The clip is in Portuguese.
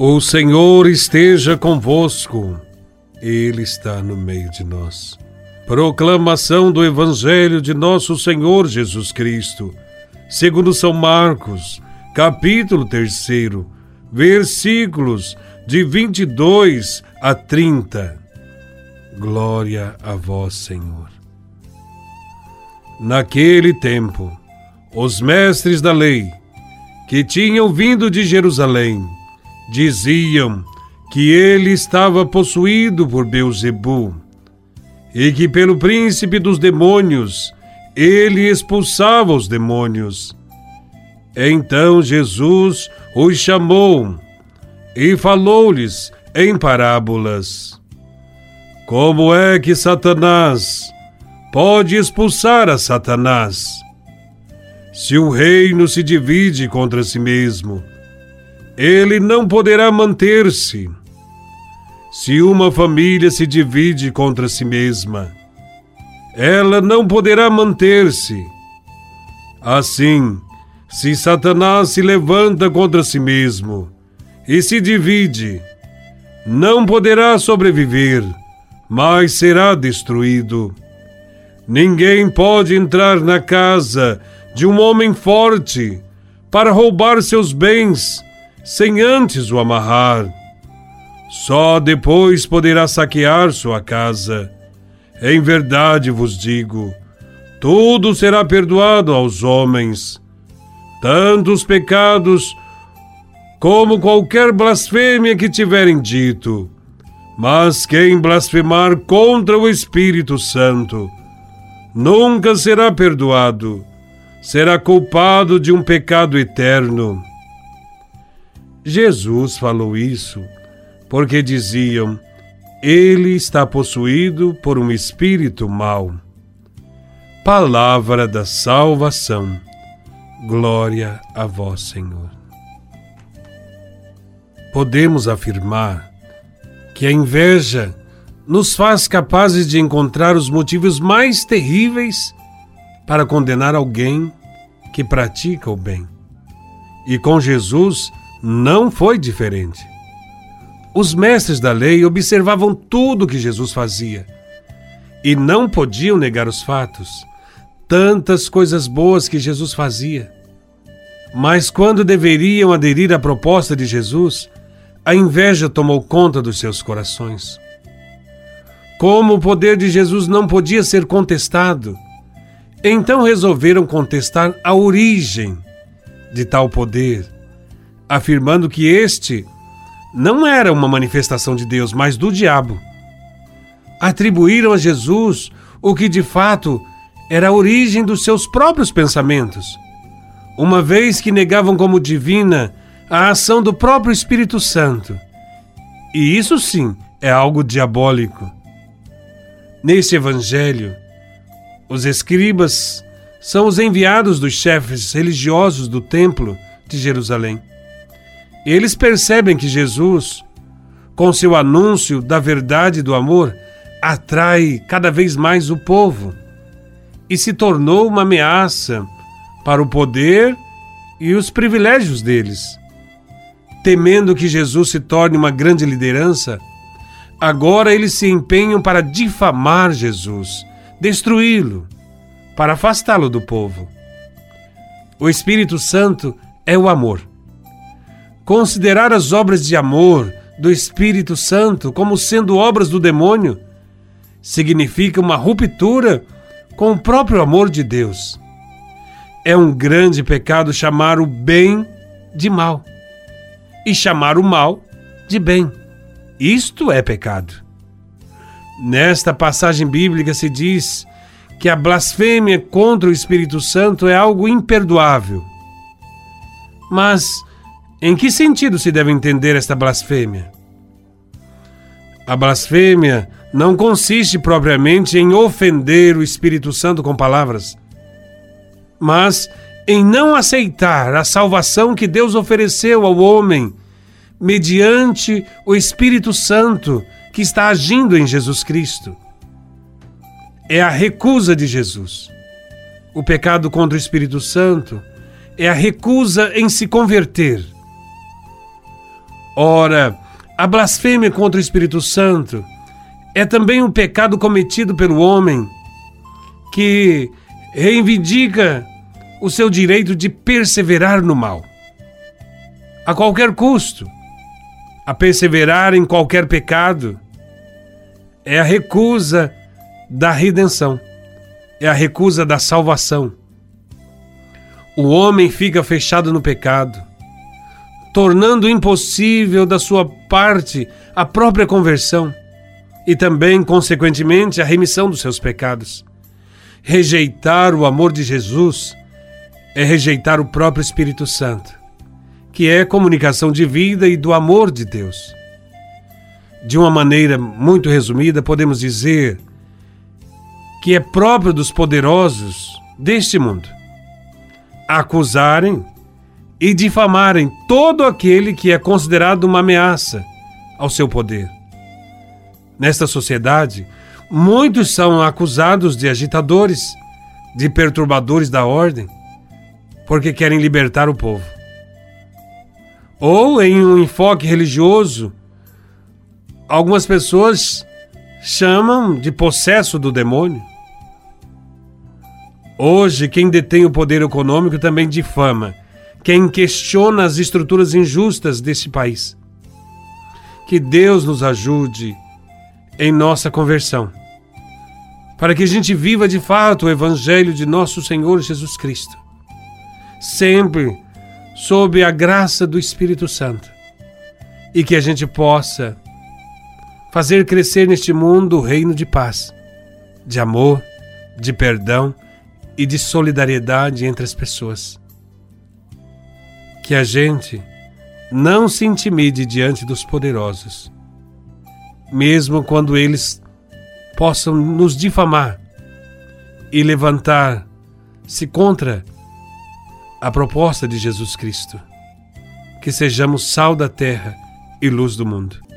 O Senhor esteja convosco, Ele está no meio de nós. Proclamação do Evangelho de Nosso Senhor Jesus Cristo, segundo São Marcos, capítulo 3, versículos de 22 a 30. Glória a Vós, Senhor. Naquele tempo, os mestres da lei, que tinham vindo de Jerusalém, diziam que ele estava possuído por Beuzebu e que pelo príncipe dos demônios ele expulsava os demônios. Então Jesus os chamou e falou-lhes em parábolas: Como é que Satanás pode expulsar a Satanás? Se o reino se divide contra si mesmo, ele não poderá manter-se. Se uma família se divide contra si mesma, ela não poderá manter-se. Assim, se Satanás se levanta contra si mesmo e se divide, não poderá sobreviver, mas será destruído. Ninguém pode entrar na casa de um homem forte para roubar seus bens sem antes o amarrar. Só depois poderá saquear sua casa. Em verdade vos digo: tudo será perdoado aos homens, tanto os pecados como qualquer blasfêmia que tiverem dito. Mas quem blasfemar contra o Espírito Santo nunca será perdoado, será culpado de um pecado eterno. Jesus falou isso porque diziam: Ele está possuído por um espírito mau. Palavra da salvação. Glória a vós, Senhor. Podemos afirmar que a inveja nos faz capazes de encontrar os motivos mais terríveis para condenar alguém que pratica o bem. E com Jesus, não foi diferente. Os mestres da lei observavam tudo o que Jesus fazia e não podiam negar os fatos, tantas coisas boas que Jesus fazia. Mas quando deveriam aderir à proposta de Jesus, a inveja tomou conta dos seus corações. Como o poder de Jesus não podia ser contestado, então resolveram contestar a origem de tal poder afirmando que este não era uma manifestação de Deus, mas do diabo. Atribuíram a Jesus o que de fato era a origem dos seus próprios pensamentos, uma vez que negavam como divina a ação do próprio Espírito Santo. E isso sim é algo diabólico. Neste evangelho, os escribas são os enviados dos chefes religiosos do templo de Jerusalém. Eles percebem que Jesus, com seu anúncio da verdade do amor, atrai cada vez mais o povo e se tornou uma ameaça para o poder e os privilégios deles. Temendo que Jesus se torne uma grande liderança, agora eles se empenham para difamar Jesus, destruí-lo, para afastá-lo do povo. O Espírito Santo é o amor. Considerar as obras de amor do Espírito Santo como sendo obras do demônio significa uma ruptura com o próprio amor de Deus. É um grande pecado chamar o bem de mal e chamar o mal de bem. Isto é pecado. Nesta passagem bíblica se diz que a blasfêmia contra o Espírito Santo é algo imperdoável. Mas em que sentido se deve entender esta blasfêmia? A blasfêmia não consiste propriamente em ofender o Espírito Santo com palavras, mas em não aceitar a salvação que Deus ofereceu ao homem mediante o Espírito Santo que está agindo em Jesus Cristo. É a recusa de Jesus. O pecado contra o Espírito Santo é a recusa em se converter Ora, a blasfêmia contra o Espírito Santo é também um pecado cometido pelo homem que reivindica o seu direito de perseverar no mal, a qualquer custo. A perseverar em qualquer pecado é a recusa da redenção, é a recusa da salvação. O homem fica fechado no pecado, tornando impossível da sua parte a própria conversão e também, consequentemente, a remissão dos seus pecados. Rejeitar o amor de Jesus é rejeitar o próprio Espírito Santo, que é comunicação de vida e do amor de Deus. De uma maneira muito resumida, podemos dizer que é próprio dos poderosos deste mundo acusarem e difamarem todo aquele que é considerado uma ameaça ao seu poder. Nesta sociedade, muitos são acusados de agitadores, de perturbadores da ordem, porque querem libertar o povo. Ou em um enfoque religioso, algumas pessoas chamam de possesso do demônio. Hoje, quem detém o poder econômico também difama quem questiona as estruturas injustas desse país. Que Deus nos ajude em nossa conversão, para que a gente viva de fato o Evangelho de nosso Senhor Jesus Cristo sempre sob a graça do Espírito Santo e que a gente possa fazer crescer neste mundo o reino de paz, de amor, de perdão e de solidariedade entre as pessoas. Que a gente não se intimide diante dos poderosos, mesmo quando eles possam nos difamar e levantar-se contra a proposta de Jesus Cristo. Que sejamos sal da terra e luz do mundo.